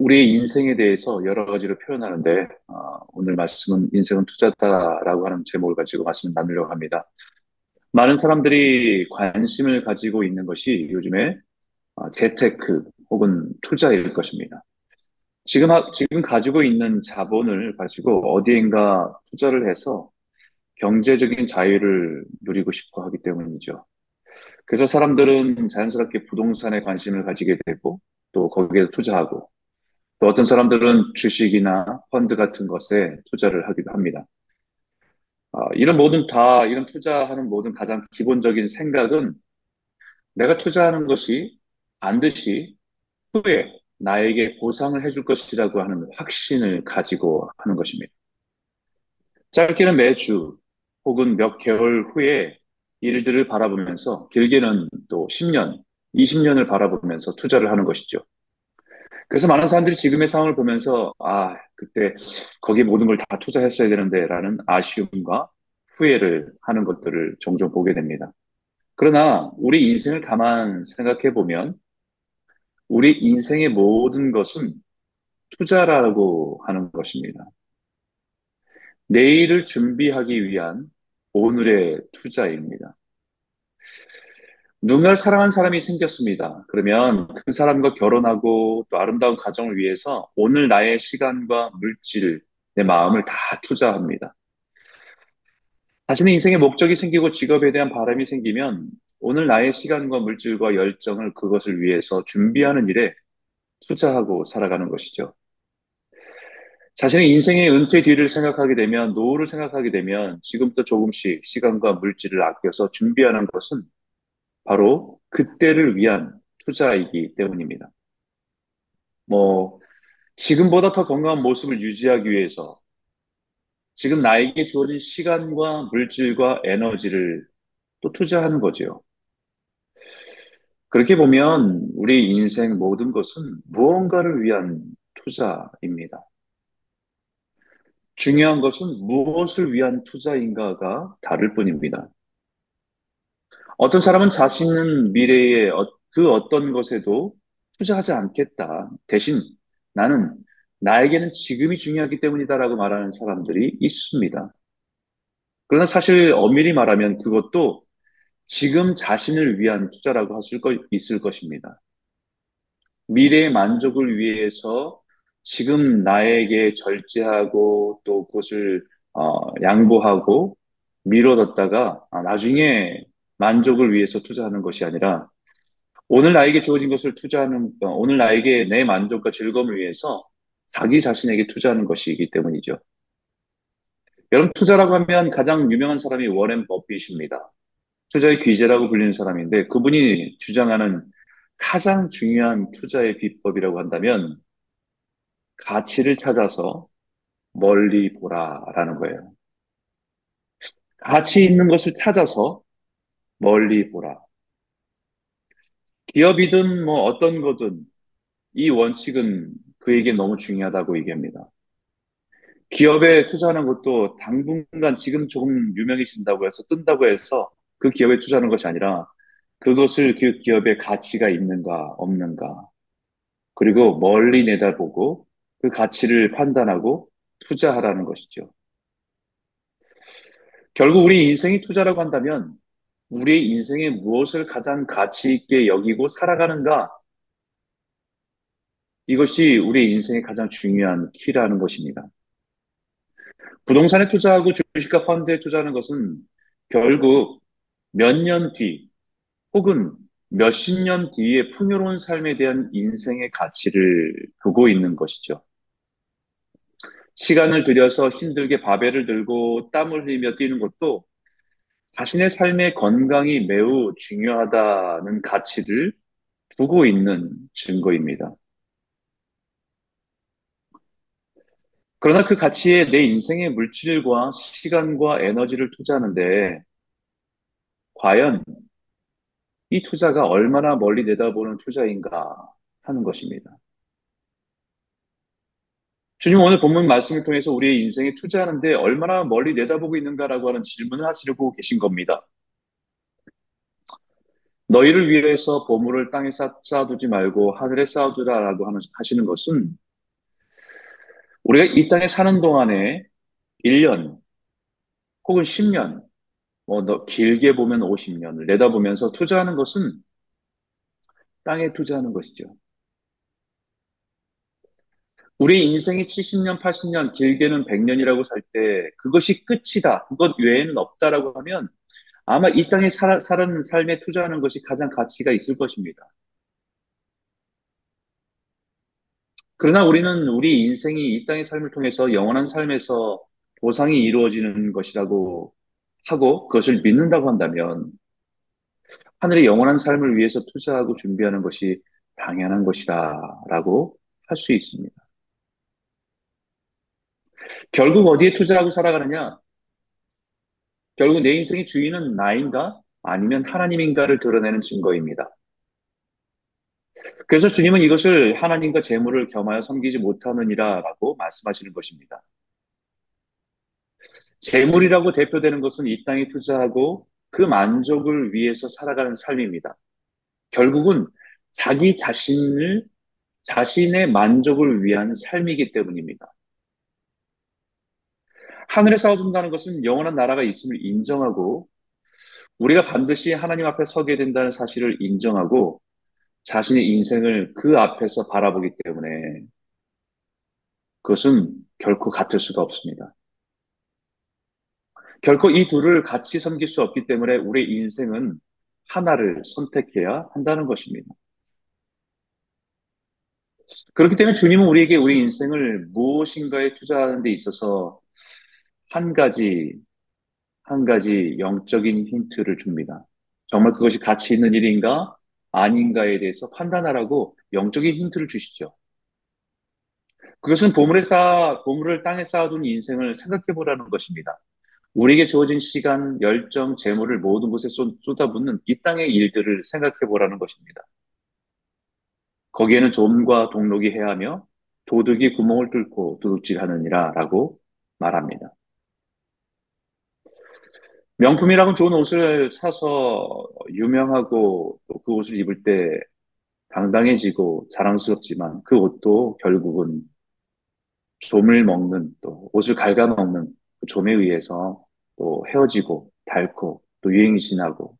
우리의 인생에 대해서 여러 가지로 표현하는데, 어, 오늘 말씀은 인생은 투자다라고 하는 제목을 가지고 말씀을 나누려고 합니다. 많은 사람들이 관심을 가지고 있는 것이 요즘에 어, 재테크 혹은 투자일 것입니다. 지금, 하- 지금 가지고 있는 자본을 가지고 어디엔가 투자를 해서 경제적인 자유를 누리고 싶어 하기 때문이죠. 그래서 사람들은 자연스럽게 부동산에 관심을 가지게 되고 또 거기에 투자하고 또 어떤 사람들은 주식이나 펀드 같은 것에 투자를 하기도 합니다. 아, 이런 모든 다, 이런 투자하는 모든 가장 기본적인 생각은 내가 투자하는 것이 반드시 후에 나에게 보상을 해줄 것이라고 하는 확신을 가지고 하는 것입니다. 짧게는 매주 혹은 몇 개월 후에 일들을 바라보면서 길게는 또 10년, 20년을 바라보면서 투자를 하는 것이죠. 그래서 많은 사람들이 지금의 상황을 보면서, 아, 그때 거기에 모든 걸 다 투자했어야 되는데, 라는 아쉬움과 후회를 하는 것들을 종종 보게 됩니다. 그러나 우리 인생을 가만 생각해 보면, 우리 인생의 모든 것은 투자라고 하는 것입니다. 내일을 준비하기 위한 오늘의 투자입니다. 누군가를 사랑하는 사람이 생겼습니다. 그러면 그 사람과 결혼하고 또 아름다운 가정을 위해서 오늘 나의 시간과 물질, 내 마음을 다 투자합니다. 자신의 인생의 목적이 생기고 직업에 대한 바람이 생기면 오늘 나의 시간과 물질과 열정을 그것을 위해서 준비하는 일에 투자하고 살아가는 것이죠. 자신의 인생의 은퇴 뒤를 생각하게 되면, 노후를 생각하게 되면 지금부터 조금씩 시간과 물질을 아껴서 준비하는 것은 바로 그때를 위한 투자이기 때문입니다. 뭐, 지금보다 더 건강한 모습을 유지하기 위해서 지금 나에게 주어진 시간과 물질과 에너지를 또 투자하는 거죠. 그렇게 보면 우리 인생 모든 것은 무언가를 위한 투자입니다. 중요한 것은 무엇을 위한 투자인가가 다를 뿐입니다. 어떤 사람은 자신은 미래의 어- 그 어떤 것에도 투자하지 않겠다. 대신 나는 나에게는 지금이 중요하기 때문이다라고 말하는 사람들이 있습니다. 그러나 사실 엄밀히 말하면 그것도 지금 자신을 위한 투자라고 하실 것, 있을 것입니다. 미래의 만족을 위해서 지금 나에게 절제하고 또 그것을 어, 양보하고 미뤄뒀다가 아, 나중에 만족을 위해서 투자하는 것이 아니라 오늘 나에게 주어진 것을 투자하는 어, 오늘 나에게 내 만족과 즐거움을 위해서 자기 자신에게 투자하는 것이기 때문이죠. 여러분 투자라고 하면 가장 유명한 사람이 워렌 버핏입니다. 투자의 귀재라고 불리는 사람인데 그분이 주장하는 가장 중요한 투자의 비법이라고 한다면 가치를 찾아서 멀리 보라라는 거예요. 가치 있는 것을 찾아서 멀리 보라. 기업이든 뭐 어떤 거든 이 원칙은 그에게 너무 중요하다고 얘기합니다. 기업에 투자하는 것도 당분간 지금 조금 유명해진다고 해서 뜬다고 해서 그 기업에 투자하는 것이 아니라 그것을 그 기업의 가치가 있는가 없는가 그리고 멀리 내다보고 그 가치를 판단하고 투자하라는 것이죠. 결국 우리 인생이 투자라고 한다면 우리의 인생에 무엇을 가장 가치 있게 여기고 살아가는가 이것이 우리 인생의 가장 중요한 키라는 것입니다. 부동산에 투자하고 주식과 펀드에 투자하는 것은 결국 몇 년 뒤 혹은 몇십 년 뒤에 풍요로운 삶에 대한 인생의 가치를 두고 있는 것이죠. 시간을 들여서 힘들게 바벨을 들고 땀을 흘리며 뛰는 것도 자신의 삶의 건강이 매우 중요하다는 가치를 두고 있는 증거입니다. 그러나 그 가치에 내 인생의 물질과 시간과 에너지를 투자하는데 과연 이 투자가 얼마나 멀리 내다보는 투자인가 하는 것입니다. 주님 오늘 본문 말씀을 통해서 우리의 인생에 투자하는데 얼마나 멀리 내다보고 있는가라고 하는 질문을 하시려고 계신 겁니다. 너희를 위해서 보물을 땅에 쌓, 쌓아두지 말고 하늘에 쌓아두라라고 하시는 것은 우리가 이 땅에 사는 동안에 1년 혹은 10년, 뭐, 더 길게 보면 50년을 내다보면서 투자하는 것은 땅에 투자하는 것이죠. 우리 인생이 70년, 80년, 길게는 100년이라고 살 때 그것이 끝이다. 그것 외에는 없다라고 하면 아마 이 땅에 살, 사는 삶에 투자하는 것이 가장 가치가 있을 것입니다. 그러나 우리는 우리 인생이 이 땅의 삶을 통해서 영원한 삶에서 보상이 이루어지는 것이라고 하고 그것을 믿는다고 한다면 하늘의 영원한 삶을 위해서 투자하고 준비하는 것이 당연한 것이다라고 할 수 있습니다. 결국 어디에 투자하고 살아가느냐? 결국 내 인생의 주인은 나인가? 아니면 하나님인가를 드러내는 증거입니다. 그래서 주님은 이것을 하나님과 재물을 겸하여 섬기지 못하느니라 라고 말씀하시는 것입니다. 재물이라고 대표되는 것은 이 땅에 투자하고 그 만족을 위해서 살아가는 삶입니다. 결국은 자기 자신을 자신의 만족을 위한 삶이기 때문입니다. 하늘에 쌓아둔다는 것은 영원한 나라가 있음을 인정하고 우리가 반드시 하나님 앞에 서게 된다는 사실을 인정하고 자신의 인생을 그 앞에서 바라보기 때문에 그것은 결코 같을 수가 없습니다. 결코 이 둘을 같이 섬길 수 없기 때문에 우리 인생은 하나를 선택해야 한다는 것입니다. 그렇기 때문에 주님은 우리에게 우리 인생을 무엇인가에 투자하는 데 있어서 한 가지, 한 가지 영적인 힌트를 줍니다. 정말 그것이 가치 있는 일인가 아닌가에 대해서 판단하라고 영적인 힌트를 주시죠. 그것은 보물에 쌓아, 보물을 땅에 쌓아둔 인생을 생각해 보라는 것입니다. 우리에게 주어진 시간, 열정, 재물을 모든 곳에 쏟아붓는 이 땅의 일들을 생각해 보라는 것입니다. 거기에는 좀과 동록이 해하며 도둑이 구멍을 뚫고 도둑질하느니라 라고 말합니다. 명품이라고 좋은 옷을 사서 유명하고 또 그 옷을 입을 때 당당해지고 자랑스럽지만 그 옷도 결국은 좀을 먹는 또 옷을 갉아먹는 그 좀에 의해서 또 헤어지고 닳고 또 유행이 지나고.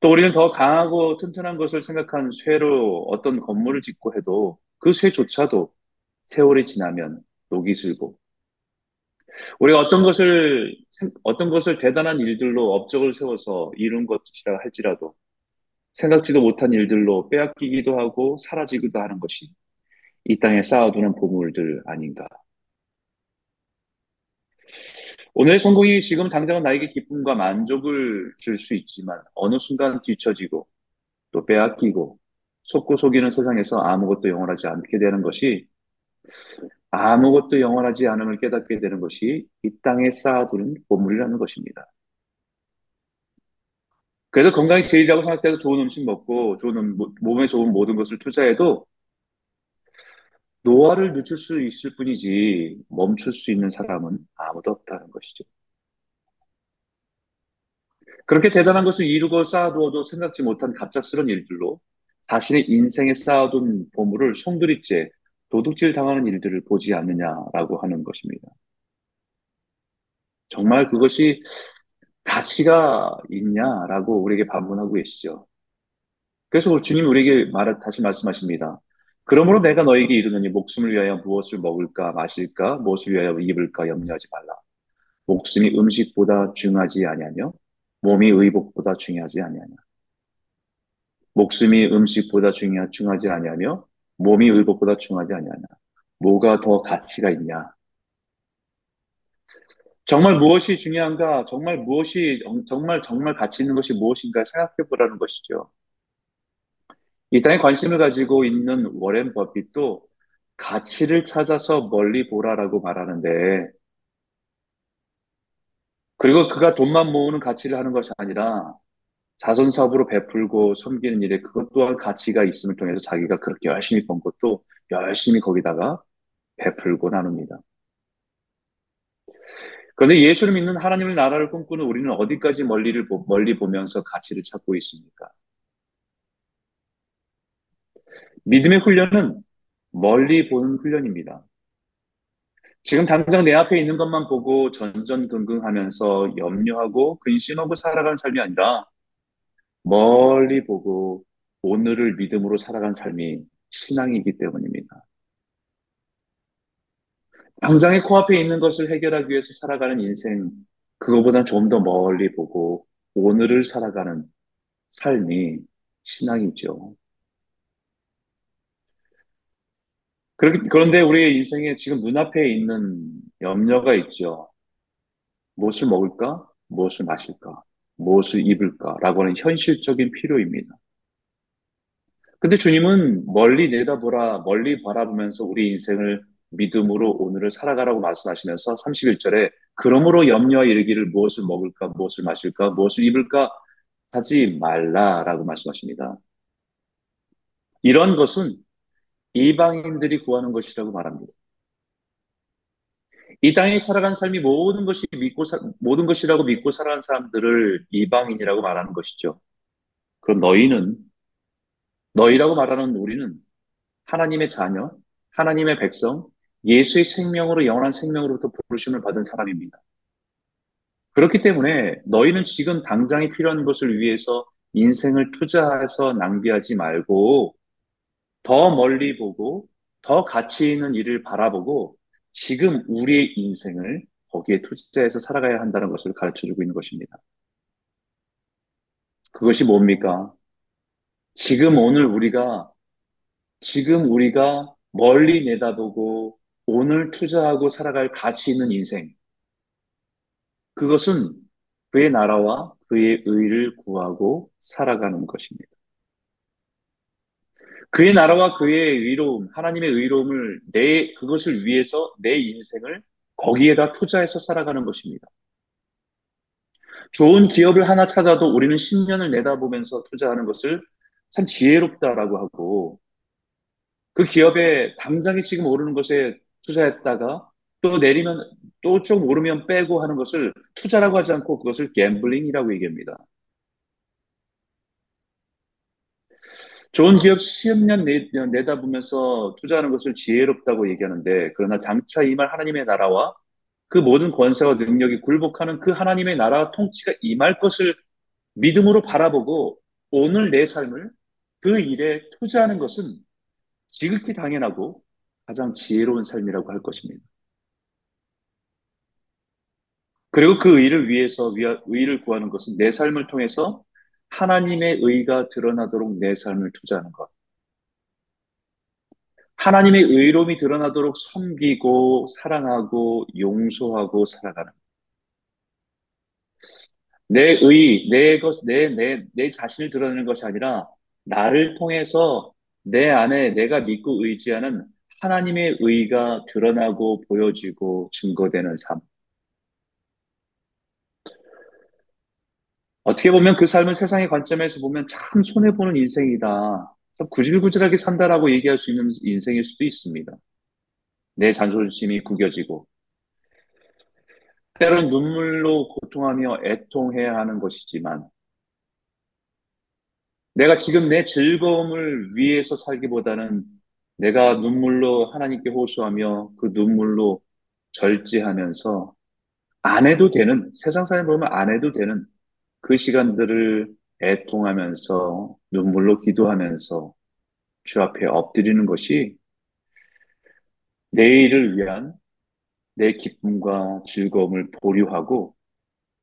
또 우리는 더 강하고 튼튼한 것을 생각한 쇠로 어떤 건물을 짓고 해도 그 쇠조차도 세월이 지나면 녹이 슬고 우리가 어떤 것을 어떤 것을 대단한 일들로 업적을 세워서 이룬 것이라 할지라도 생각지도 못한 일들로 빼앗기기도 하고 사라지기도 하는 것이 이 땅에 쌓아두는 보물들 아닌가. 오늘의 성공이 지금 당장은 나에게 기쁨과 만족을 줄 수 있지만 어느 순간 뒤처지고 또 빼앗기고 속고 속이는 세상에서 아무것도 영원하지 않게 되는 것이 아무것도 영원하지 않음을 깨닫게 되는 것이 이 땅에 쌓아두는 보물이라는 것입니다. 그래서 건강이 제일이라고 생각해서 좋은 음식 먹고 좋은 몸에 좋은 모든 것을 투자해도 노화를 늦출 수 있을 뿐이지 멈출 수 있는 사람은 아무도 없다는 것이죠. 그렇게 대단한 것을 이루고 쌓아두어도 생각지 못한 갑작스런 일들로 자신의 인생에 쌓아둔 보물을 송두리째 도둑질 당하는 일들을 보지 않느냐라고 하는 것입니다. 정말 그것이 가치가 있냐라고 우리에게 반문하고 계시죠. 그래서 주님 우리에게 말, 다시 말씀하십니다. 그러므로 내가 너에게 이르노니 목숨을 위하여 무엇을 먹을까 마실까 무엇을 위하여 입을까 염려하지 말라. 목숨이 음식보다 중하지 아니하며 몸이 의복보다 중요하지 아니하냐. 목숨이 음식보다 중요, 중하지 아니하며 몸이 의복보다 중하지 아니하냐. 뭐가 더 가치가 있냐. 정말 무엇이 중요한가, 정말 무엇이, 정말, 정말 가치 있는 것이 무엇인가 생각해 보라는 것이죠. 이 땅에 관심을 가지고 있는 워렌 버핏도 가치를 찾아서 멀리 보라라고 말하는데, 그리고 그가 돈만 모으는 가치를 하는 것이 아니라 자선 사업으로 베풀고 섬기는 일에 그것 또한 가치가 있음을 통해서 자기가 그렇게 열심히 번 것도 열심히 거기다가 베풀고 나눕니다. 그런데 예수를 믿는 하나님의 나라를 꿈꾸는 우리는 어디까지 멀리를 멀리 보면서 가치를 찾고 있습니까? 믿음의 훈련은 멀리 보는 훈련입니다. 지금 당장 내 앞에 있는 것만 보고 전전긍긍하면서 염려하고 근심하고 살아가는 삶이 아니라 멀리 보고 오늘을 믿음으로 살아가는 삶이 신앙이기 때문입니다. 당장의 코앞에 있는 것을 해결하기 위해서 살아가는 인생, 그거보다 좀더 멀리 보고 오늘을 살아가는 삶이 신앙이죠. 그런데 우리의 인생에 지금 눈앞에 있는 염려가 있죠. 무엇을 먹을까? 무엇을 마실까? 무엇을 입을까? 라고 하는 현실적인 필요입니다. 근데 주님은 멀리 내다보라, 멀리 바라보면서 우리 인생을 믿음으로 오늘을 살아가라고 말씀하시면서 31절에 그러므로 염려와 이르기를 무엇을 먹을까, 무엇을 마실까, 무엇을 입을까 하지 말라라고 말씀하십니다. 이런 것은 이방인들이 구하는 것이라고 말합니다. 이 땅에 살아간 삶이 모든 것이 믿고 사, 모든 것이라고 믿고 살아가는 사람들을 이방인이라고 말하는 것이죠. 그럼 너희는 너희라고 말하는 우리는 하나님의 자녀, 하나님의 백성, 예수의 생명으로 영원한 생명으로부터 부르심을 받은 사람입니다. 그렇기 때문에 너희는 지금 당장에 필요한 것을 위해서 인생을 투자해서 낭비하지 말고 더 멀리 보고 더 가치 있는 일을 바라보고 지금 우리의 인생을 거기에 투자해서 살아가야 한다는 것을 가르쳐 주고 있는 것입니다. 그것이 뭡니까? 지금 오늘 우리가, 지금 우리가 멀리 내다보고 오늘 투자하고 살아갈 가치 있는 인생. 그것은 그의 나라와 그의 의를 구하고 살아가는 것입니다. 그의 나라와 그의 의로움, 하나님의 의로움을 내, 그것을 위해서 내 인생을 거기에다 투자해서 살아가는 것입니다. 좋은 기업을 하나 찾아도 우리는 10년을 내다보면서 투자하는 것을 참 지혜롭다라고 하고 그 기업에 당장에 지금 오르는 것에 투자했다가 또 내리면 또 좀 오르면 빼고 하는 것을 투자라고 하지 않고 그것을 갬블링이라고 얘기합니다. 좋은 기업 10년 내, 내다보면서 투자하는 것을 지혜롭다고 얘기하는데 그러나 장차 임할 하나님의 나라와 그 모든 권세와 능력이 굴복하는 그 하나님의 나라 통치가 임할 것을 믿음으로 바라보고 오늘 내 삶을 그 일에 투자하는 것은 지극히 당연하고 가장 지혜로운 삶이라고 할 것입니다. 그리고 그 의를 위해서 의를 구하는 것은 내 삶을 통해서 하나님의 의가 드러나도록 내 삶을 투자하는 것. 하나님의 의로움이 드러나도록 섬기고 사랑하고 용서하고 살아가는 내 의, 내 것, 내, 내, 내 자신을 드러내는 것이 아니라 나를 통해서 내 안에 내가 믿고 의지하는 하나님의 의가 드러나고 보여지고 증거되는 삶. 어떻게 보면 그 삶을 세상의 관점에서 보면 참 손해보는 인생이다. 구질구질하게 산다라고 얘기할 수 있는 인생일 수도 있습니다. 내 자존심이 구겨지고, 때로는 눈물로 고통하며 애통해야 하는 것이지만, 내가 지금 내 즐거움을 위해서 살기보다는 내가 눈물로 하나님께 호소하며 그 눈물로 절제하면서 안 해도 되는, 세상 사람 보면 안 해도 되는 그 시간들을 애통하면서 눈물로 기도하면서 주 앞에 엎드리는 것이 내일을 위한 내 기쁨과 즐거움을 보류하고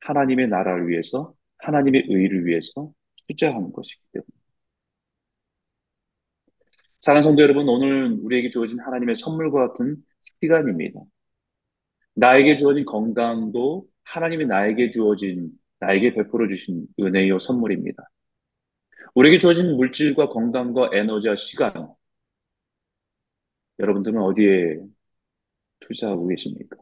하나님의 나라를 위해서 하나님의 의를 위해서 투자하는 것이기 때문에 사랑하는 성도 여러분 오늘 우리에게 주어진 하나님의 선물과 같은 시간입니다. 나에게 주어진 건강도 하나님이 나에게 주어진 나에게 베풀어 주신 은혜요 선물입니다. 우리에게 주어진 물질과 건강과 에너지와 시간, 여러분들은 어디에 투자하고 계십니까?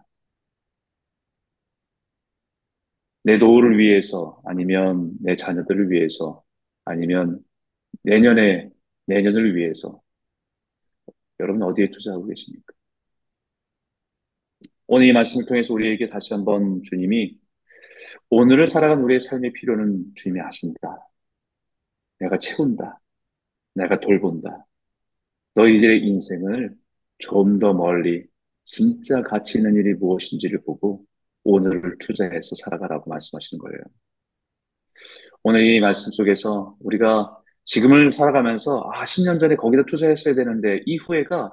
내 노후를 위해서, 아니면 내 자녀들을 위해서, 아니면 내년에, 내년을 위해서, 여러분 어디에 투자하고 계십니까? 오늘 이 말씀을 통해서 우리에게 다시 한번 주님이 오늘을 살아간 우리의 삶의 필요는 주님이 아신다. 내가 채운다. 내가 돌본다. 너희들의 인생을 좀 더 멀리 진짜 가치 있는 일이 무엇인지를 보고 오늘을 투자해서 살아가라고 말씀하시는 거예요. 오늘 이 말씀 속에서 우리가 지금을 살아가면서 아, 10년 전에 거기다 투자했어야 되는데 이 후회가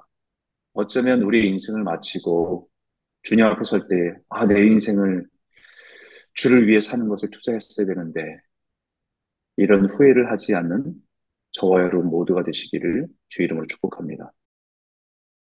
어쩌면 우리 인생을 마치고 주님 앞에 설 때, 아, 내 인생을 주를 위해 사는 것에 투자했어야 되는데 이런 후회를 하지 않는 저와 여러분 모두가 되시기를 주 이름으로 축복합니다.